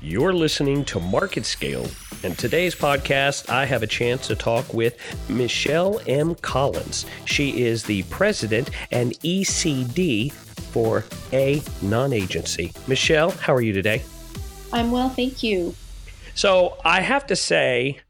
You're listening to Market Scale. and today's podcast, I have a chance to talk with Michelle M. Collins. She is the president and ECD for A Non Agency. Michelle, how are you today? I'm well, thank you. So I have to say,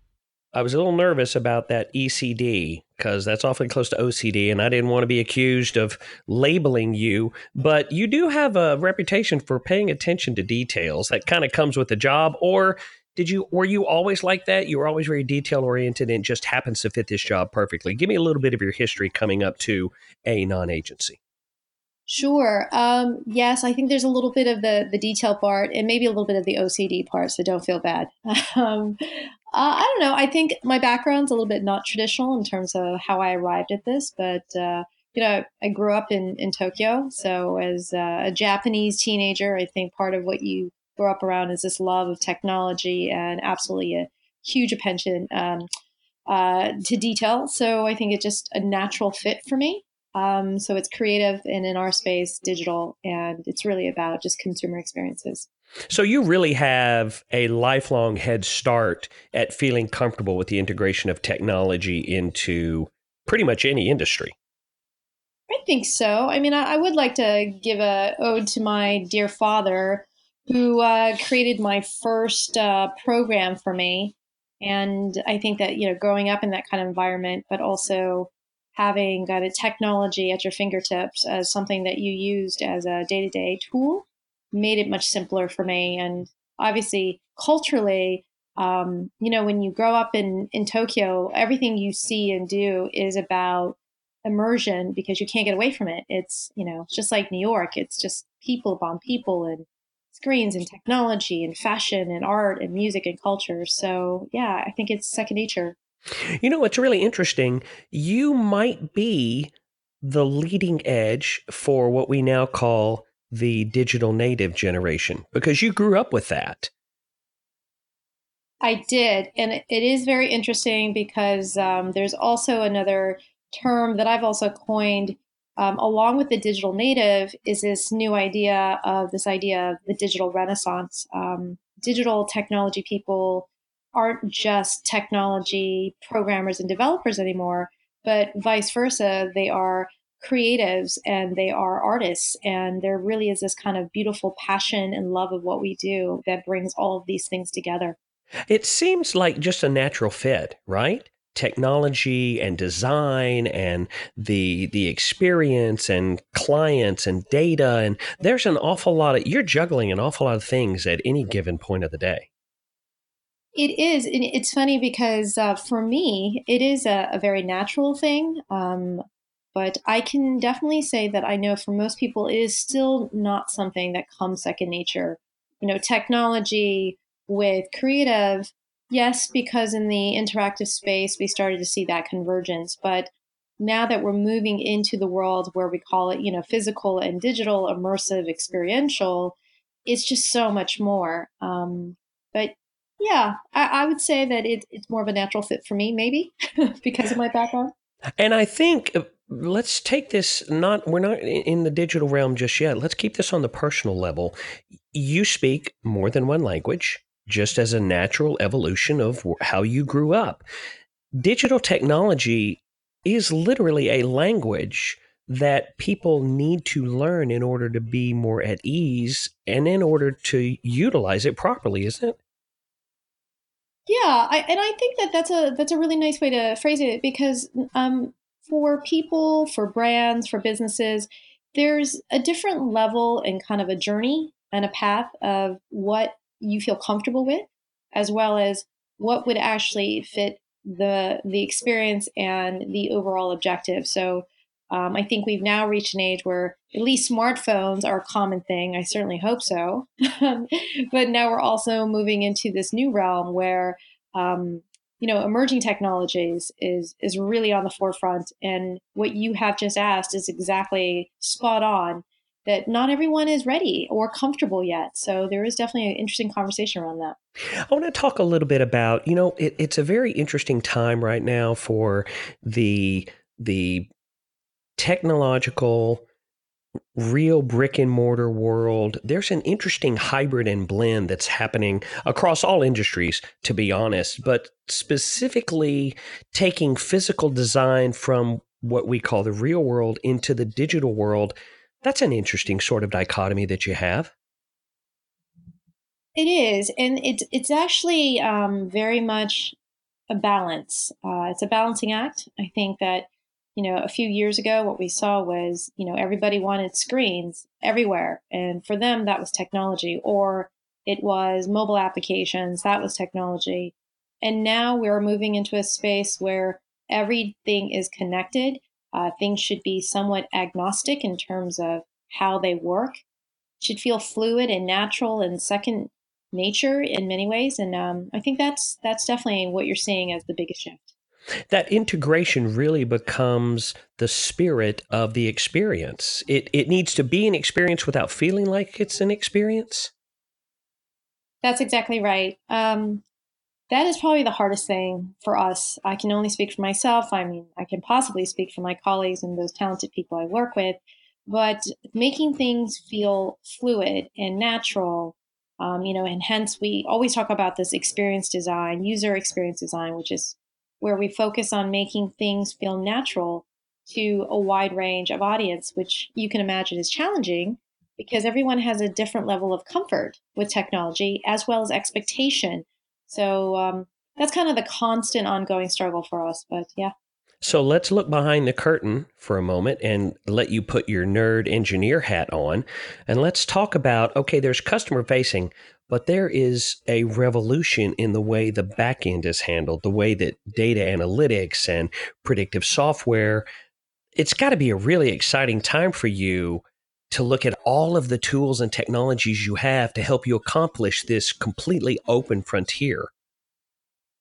I was a little nervous about that ECD because that's awfully close to OCD, and I didn't want to be accused of labeling you. But you do have a reputation for paying attention to details. That kind of comes with the job, or did you were you always like that? You were always very detail oriented, and just happens to fit this job perfectly. Give me a little bit of your history coming up to a non agency. Sure. Um, yes, I think there's a little bit of the the detail part and maybe a little bit of the OCD part, so don't feel bad. um, uh, I don't know. I think my background's a little bit not traditional in terms of how I arrived at this, but uh, you know, I grew up in in Tokyo, so as uh, a Japanese teenager, I think part of what you grow up around is this love of technology and absolutely a huge attention um, uh, to detail. So I think it's just a natural fit for me. Um, so it's creative and in our space, digital, and it's really about just consumer experiences. So you really have a lifelong head start at feeling comfortable with the integration of technology into pretty much any industry. I think so. I mean, I, I would like to give a ode to my dear father, who uh, created my first uh, program for me. And I think that you know, growing up in that kind of environment, but also having got a technology at your fingertips as something that you used as a day to day tool made it much simpler for me. And obviously, culturally, um, you know, when you grow up in, in Tokyo, everything you see and do is about immersion because you can't get away from it. It's, you know, just like New York, it's just people upon people and screens and technology and fashion and art and music and culture. So, yeah, I think it's second nature. You know, what's really interesting. You might be the leading edge for what we now call the digital native generation because you grew up with that. I did. And it is very interesting because um, there's also another term that I've also coined um, along with the digital native is this new idea of this idea of the digital renaissance. Um, digital technology people aren't just technology programmers and developers anymore, but vice versa. They are creatives and they are artists. And there really is this kind of beautiful passion and love of what we do that brings all of these things together. It seems like just a natural fit, right? technology and design and the the experience and clients and data and there's an awful lot of you're juggling an awful lot of things at any given point of the day it is. It's funny because uh, for me, it is a, a very natural thing. Um, but I can definitely say that I know for most people, it is still not something that comes second nature. You know, technology with creative, yes, because in the interactive space, we started to see that convergence. But now that we're moving into the world where we call it, you know, physical and digital, immersive, experiential, it's just so much more. Um, but yeah, I, I would say that it, it's more of a natural fit for me, maybe because of my background. And I think uh, let's take this not we're not in the digital realm just yet. Let's keep this on the personal level. You speak more than one language just as a natural evolution of how you grew up. Digital technology is literally a language that people need to learn in order to be more at ease and in order to utilize it properly, isn't it? Yeah, I, and I think that that's a that's a really nice way to phrase it because um, for people, for brands, for businesses, there's a different level and kind of a journey and a path of what you feel comfortable with, as well as what would actually fit the the experience and the overall objective. So um, I think we've now reached an age where at least smartphones are a common thing. I certainly hope so. but now we're also moving into this new realm where, um, you know, emerging technologies is is really on the forefront. And what you have just asked is exactly spot on. That not everyone is ready or comfortable yet. So there is definitely an interesting conversation around that. I want to talk a little bit about, you know, it, it's a very interesting time right now for the the technological real brick and mortar world, there's an interesting hybrid and blend that's happening across all industries, to be honest, but specifically taking physical design from what we call the real world into the digital world. That's an interesting sort of dichotomy that you have. It is, and it's it's actually um, very much a balance. Uh, it's a balancing act. I think that you know, a few years ago, what we saw was, you know, everybody wanted screens everywhere. And for them, that was technology, or it was mobile applications, that was technology. And now we're moving into a space where everything is connected. Uh, things should be somewhat agnostic in terms of how they work, should feel fluid and natural and second nature in many ways. And um, I think that's that's definitely what you're seeing as the biggest shift that integration really becomes the spirit of the experience. It it needs to be an experience without feeling like it's an experience. That's exactly right. Um, that is probably the hardest thing for us. I can only speak for myself. I mean, I can possibly speak for my colleagues and those talented people I work with, but making things feel fluid and natural. Um, you know, and hence we always talk about this experience design, user experience design, which is where we focus on making things feel natural to a wide range of audience, which you can imagine is challenging because everyone has a different level of comfort with technology as well as expectation. So um, that's kind of the constant ongoing struggle for us. But yeah. So let's look behind the curtain for a moment and let you put your nerd engineer hat on. And let's talk about okay, there's customer facing, but there is a revolution in the way the back end is handled, the way that data analytics and predictive software. It's got to be a really exciting time for you to look at all of the tools and technologies you have to help you accomplish this completely open frontier.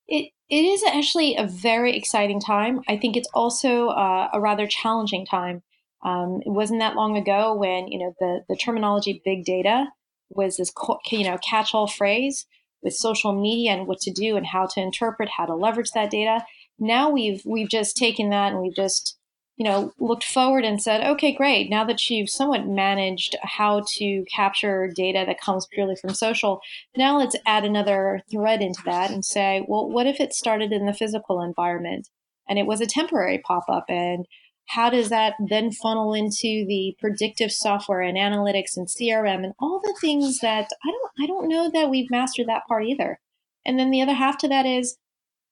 It it is actually a very exciting time. I think it's also uh, a rather challenging time. Um, it wasn't that long ago when you know the the terminology big data was this you know catch-all phrase with social media and what to do and how to interpret, how to leverage that data. Now we've we've just taken that and we've just you know looked forward and said, okay, great. Now that you've somewhat managed how to capture data that comes purely from social, now let's add another thread into that and say, well, what if it started in the physical environment and it was a temporary pop-up and how does that then funnel into the predictive software and analytics and crm and all the things that i don't i don't know that we've mastered that part either. And then the other half to that is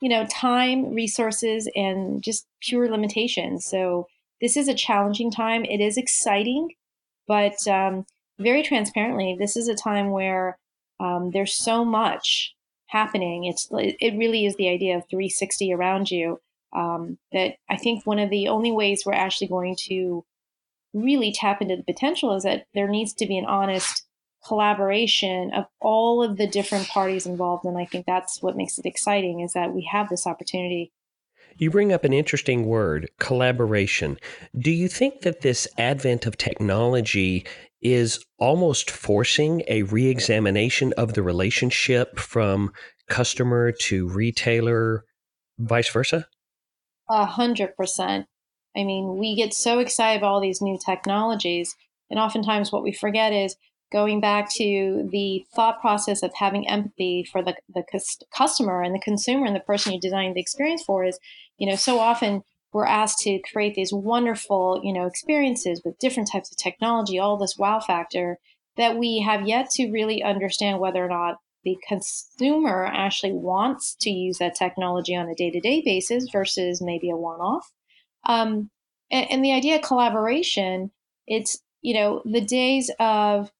you know time resources and just pure limitations. So this is a challenging time. It is exciting but um, very transparently this is a time where um, there's so much happening. It's it really is the idea of 360 around you um, that I think one of the only ways we're actually going to really tap into the potential is that there needs to be an honest collaboration of all of the different parties involved and i think that's what makes it exciting is that we have this opportunity. You bring up an interesting word collaboration. Do you think that this advent of technology is almost forcing a reexamination of the relationship from customer to retailer vice versa a hundred percent. I mean, we get so excited about all these new technologies, and oftentimes what we forget is going back to the thought process of having empathy for the, the customer and the consumer and the person you're designing the experience for is, you know, so often we're asked to create these wonderful, you know, experiences with different types of technology, all this wow factor that we have yet to really understand whether or not the consumer actually wants to use that technology on a day to day basis versus maybe a one off. Um, and, and the idea of collaboration, it's, you know, the days of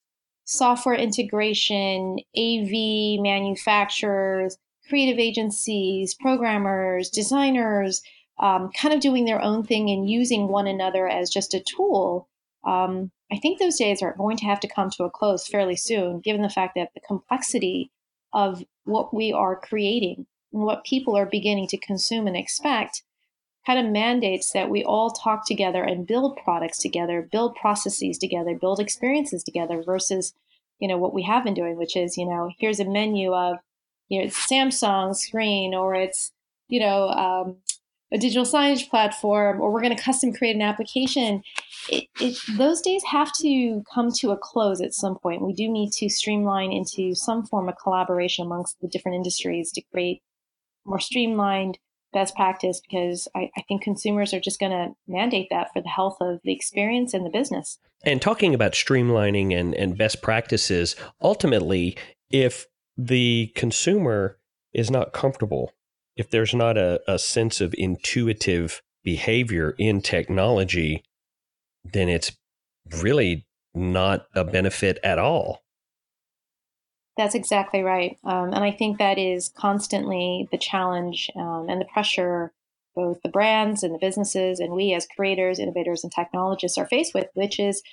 software integration, AV manufacturers, creative agencies, programmers, designers, um, kind of doing their own thing and using one another as just a tool. Um, I think those days are going to have to come to a close fairly soon, given the fact that the complexity of what we are creating and what people are beginning to consume and expect kind of mandates that we all talk together and build products together, build processes together, build experiences together versus, you know, what we have been doing, which is, you know, here's a menu of, you know, it's Samsung screen or it's, you know, um, a digital signage platform or we're going to custom create an application it, it, those days have to come to a close at some point we do need to streamline into some form of collaboration amongst the different industries to create more streamlined best practice because I, I think consumers are just going to mandate that for the health of the experience and the business. And talking about streamlining and, and best practices, ultimately, if the consumer is not comfortable, if there's not a, a sense of intuitive behavior in technology, then it's really not a benefit at all. That's exactly right. Um, and I think that is constantly the challenge um, and the pressure both the brands and the businesses and we as creators, innovators, and technologists are faced with, which is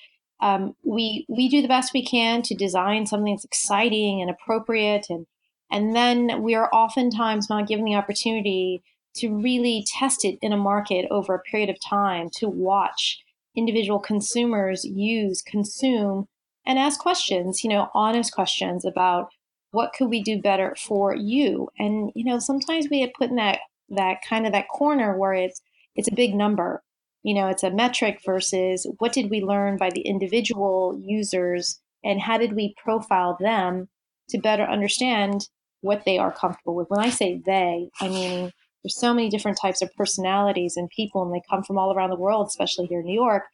um, we we do the best we can to design something that's exciting and appropriate, and and then we are oftentimes not given the opportunity to really test it in a market over a period of time to watch individual consumers use, consume, and ask questions, you know, honest questions about what could we do better for you. And, you know, sometimes we get put in that that kind of that corner where it's it's a big number. You know, it's a metric versus what did we learn by the individual users and how did we profile them to better understand what they are comfortable with. When I say they, I mean there's so many different types of personalities and people, and they come from all around the world, especially here in New York.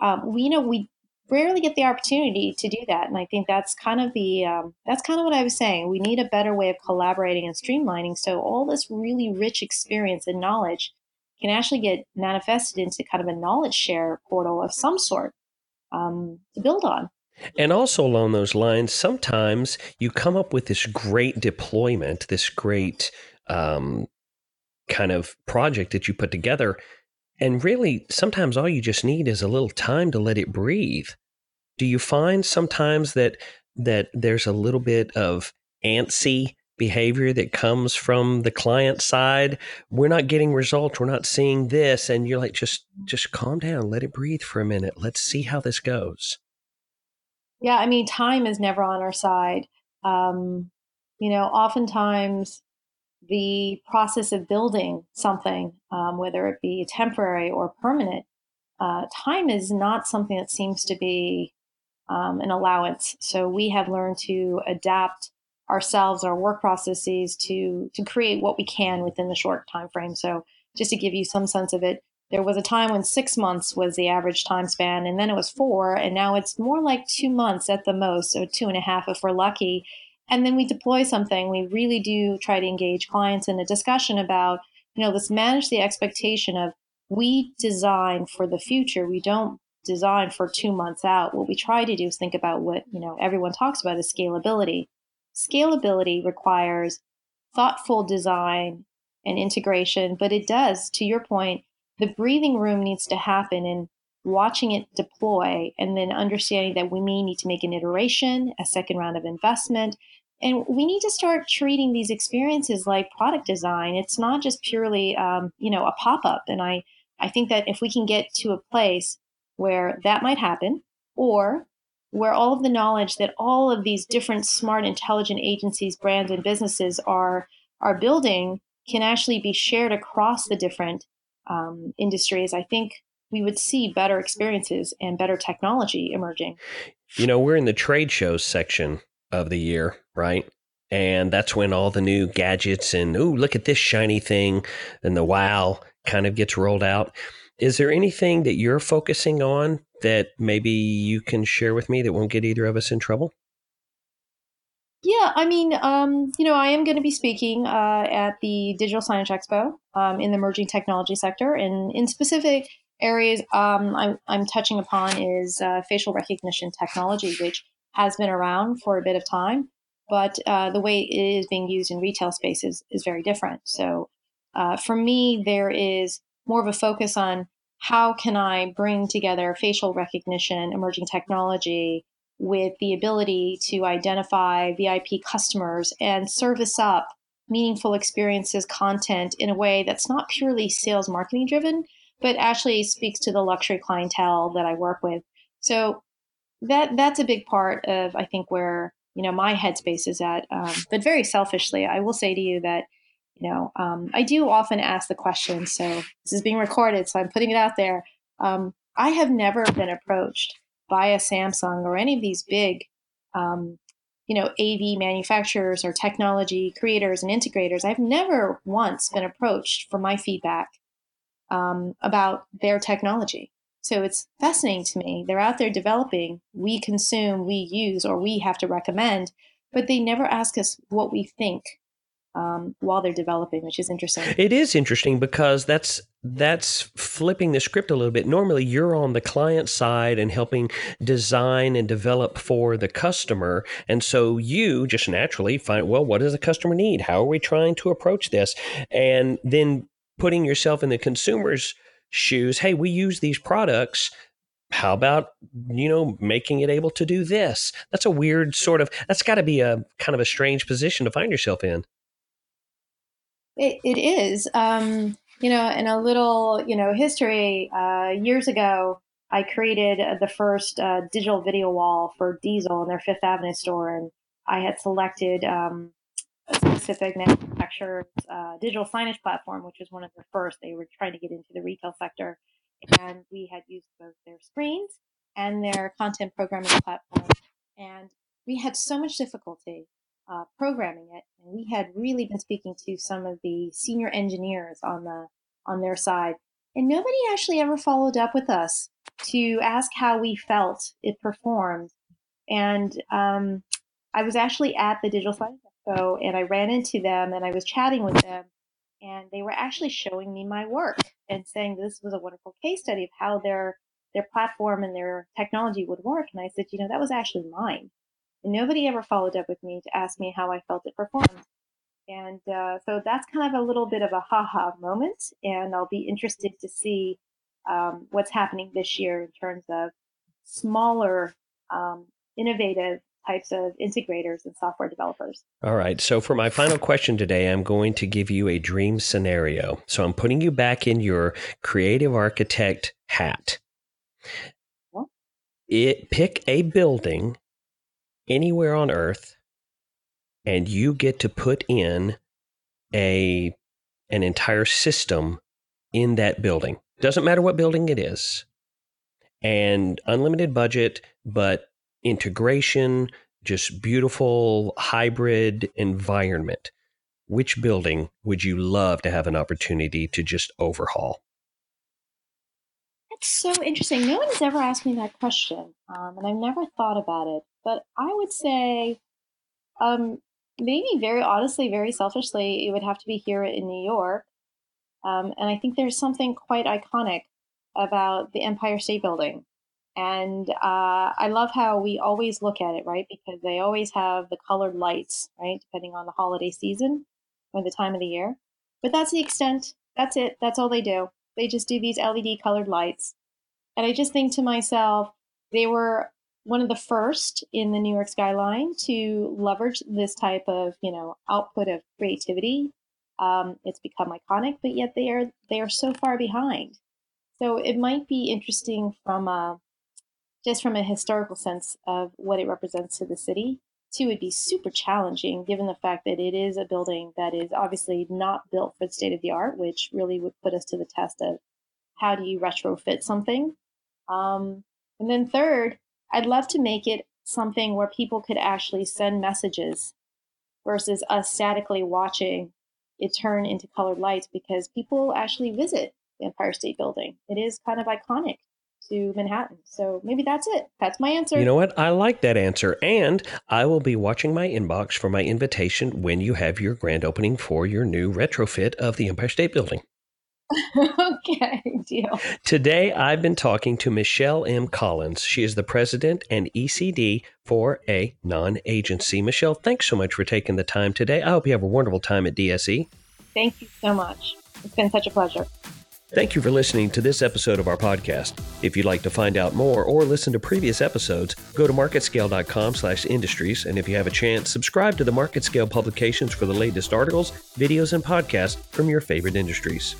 Um, we you know we rarely get the opportunity to do that, and I think that's kind of the um, that's kind of what I was saying. We need a better way of collaborating and streamlining, so all this really rich experience and knowledge can actually get manifested into kind of a knowledge share portal of some sort um, to build on. And also along those lines, sometimes you come up with this great deployment, this great um, kind of project that you put together. And really, sometimes all you just need is a little time to let it breathe. Do you find sometimes that that there's a little bit of antsy behavior that comes from the client side? We're not getting results. We're not seeing this, and you're like, just just calm down, let it breathe for a minute. Let's see how this goes. Yeah, I mean, time is never on our side. Um, you know, oftentimes the process of building something, um, whether it be temporary or permanent, uh, time is not something that seems to be um, an allowance. So we have learned to adapt ourselves, our work processes, to to create what we can within the short time frame. So just to give you some sense of it, there was a time when six months was the average time span, and then it was four, and now it's more like two months at the most, so two and a half if we're lucky and then we deploy something, we really do try to engage clients in a discussion about, you know, let's manage the expectation of we design for the future. We don't design for two months out. What we try to do is think about what, you know, everyone talks about is scalability. Scalability requires thoughtful design and integration, but it does, to your point, the breathing room needs to happen in watching it deploy and then understanding that we may need to make an iteration, a second round of investment, and we need to start treating these experiences like product design. It's not just purely, um, you know, a pop up. And I, I think that if we can get to a place where that might happen, or where all of the knowledge that all of these different smart, intelligent agencies, brands, and businesses are are building can actually be shared across the different um, industries, I think we would see better experiences and better technology emerging. You know, we're in the trade shows section of the year, right? And that's when all the new gadgets and, ooh, look at this shiny thing and the wow kind of gets rolled out. Is there anything that you're focusing on that maybe you can share with me that won't get either of us in trouble? Yeah, I mean, um, you know, I am going to be speaking uh, at the Digital Signage Expo um, in the emerging technology sector, and in specific areas um, I'm, I'm, touching upon is uh, facial recognition technology, which has been around for a bit of time, but uh, the way it is being used in retail spaces is very different. So uh, for me, there is more of a focus on how can I bring together facial recognition, emerging technology, with the ability to identify VIP customers and service up meaningful experiences, content in a way that's not purely sales marketing driven, but actually speaks to the luxury clientele that I work with. So that that's a big part of I think where you know my headspace is at. Um, but very selfishly, I will say to you that You know, um, I do often ask the question. So this is being recorded, so I'm putting it out there. Um, I have never been approached by a Samsung or any of these big, um, you know, AV manufacturers or technology creators and integrators. I've never once been approached for my feedback um, about their technology. So it's fascinating to me. They're out there developing, we consume, we use, or we have to recommend, but they never ask us what we think um, while they're developing, which is interesting. It is interesting because that's that's flipping the script a little bit. Normally, you're on the client side and helping design and develop for the customer, and so you just naturally find, well, what does the customer need? How are we trying to approach this? And then putting yourself in the consumer's shoes. Hey, we use these products how about you know making it able to do this that's a weird sort of that's got to be a kind of a strange position to find yourself in it, it is. Um, you know, in a little, you know, history, uh, years ago, I created the first uh, digital video wall for Diesel in their Fifth Avenue store, and I had selected um, a specific manufacturer's uh, digital signage platform, which was one of the first. They were trying to get into the retail sector, and we had used both their screens and their content programming platform, and we had so much difficulty uh, programming it, and we had really been speaking to some of the senior engineers on the on their side, and nobody actually ever followed up with us to ask how we felt it performed. And um, I was actually at the Digital Signage Expo, and I ran into them, and I was chatting with them, and they were actually showing me my work and saying this was a wonderful case study of how their their platform and their technology would work. And I said, you know, that was actually mine. And nobody ever followed up with me to ask me how I felt it performed. And uh, so that's kind of a little bit of a haha moment. And I'll be interested to see um, what's happening this year in terms of smaller, um, innovative types of integrators and software developers. All right. So, for my final question today, I'm going to give you a dream scenario. So, I'm putting you back in your creative architect hat. It pick a building anywhere on earth and you get to put in a an entire system in that building. Doesn't matter what building it is. And unlimited budget, but integration, just beautiful hybrid environment. Which building would you love to have an opportunity to just overhaul? That's so interesting. No one has ever asked me that question, um, and I've never thought about it. But I would say, um, maybe very honestly, very selfishly, it would have to be here in New York. Um, and I think there's something quite iconic about the Empire State Building. And uh, I love how we always look at it, right? Because they always have the colored lights, right? Depending on the holiday season or the time of the year. But that's the extent. That's it. That's all they do. They just do these LED colored lights. And I just think to myself, they were one of the first in the New York skyline to leverage this type of, you know, output of creativity. Um, it's become iconic, but yet they are they are so far behind. So it might be interesting from a just from a historical sense of what it represents to the city. Two would be super challenging given the fact that it is a building that is obviously not built for the state of the art, which really would put us to the test of how do you retrofit something. Um, and then third, I'd love to make it something where people could actually send messages versus us statically watching it turn into colored lights because people actually visit the Empire State Building. It is kind of iconic to Manhattan. So maybe that's it. That's my answer. You know what? I like that answer. And I will be watching my inbox for my invitation when you have your grand opening for your new retrofit of the Empire State Building. okay, deal. Today, I've been talking to Michelle M. Collins. She is the president and ECD for a non agency. Michelle, thanks so much for taking the time today. I hope you have a wonderful time at DSE. Thank you so much. It's been such a pleasure. Thank you for listening to this episode of our podcast. If you'd like to find out more or listen to previous episodes, go to marketscale.com slash industries. And if you have a chance, subscribe to the MarketScale publications for the latest articles, videos, and podcasts from your favorite industries.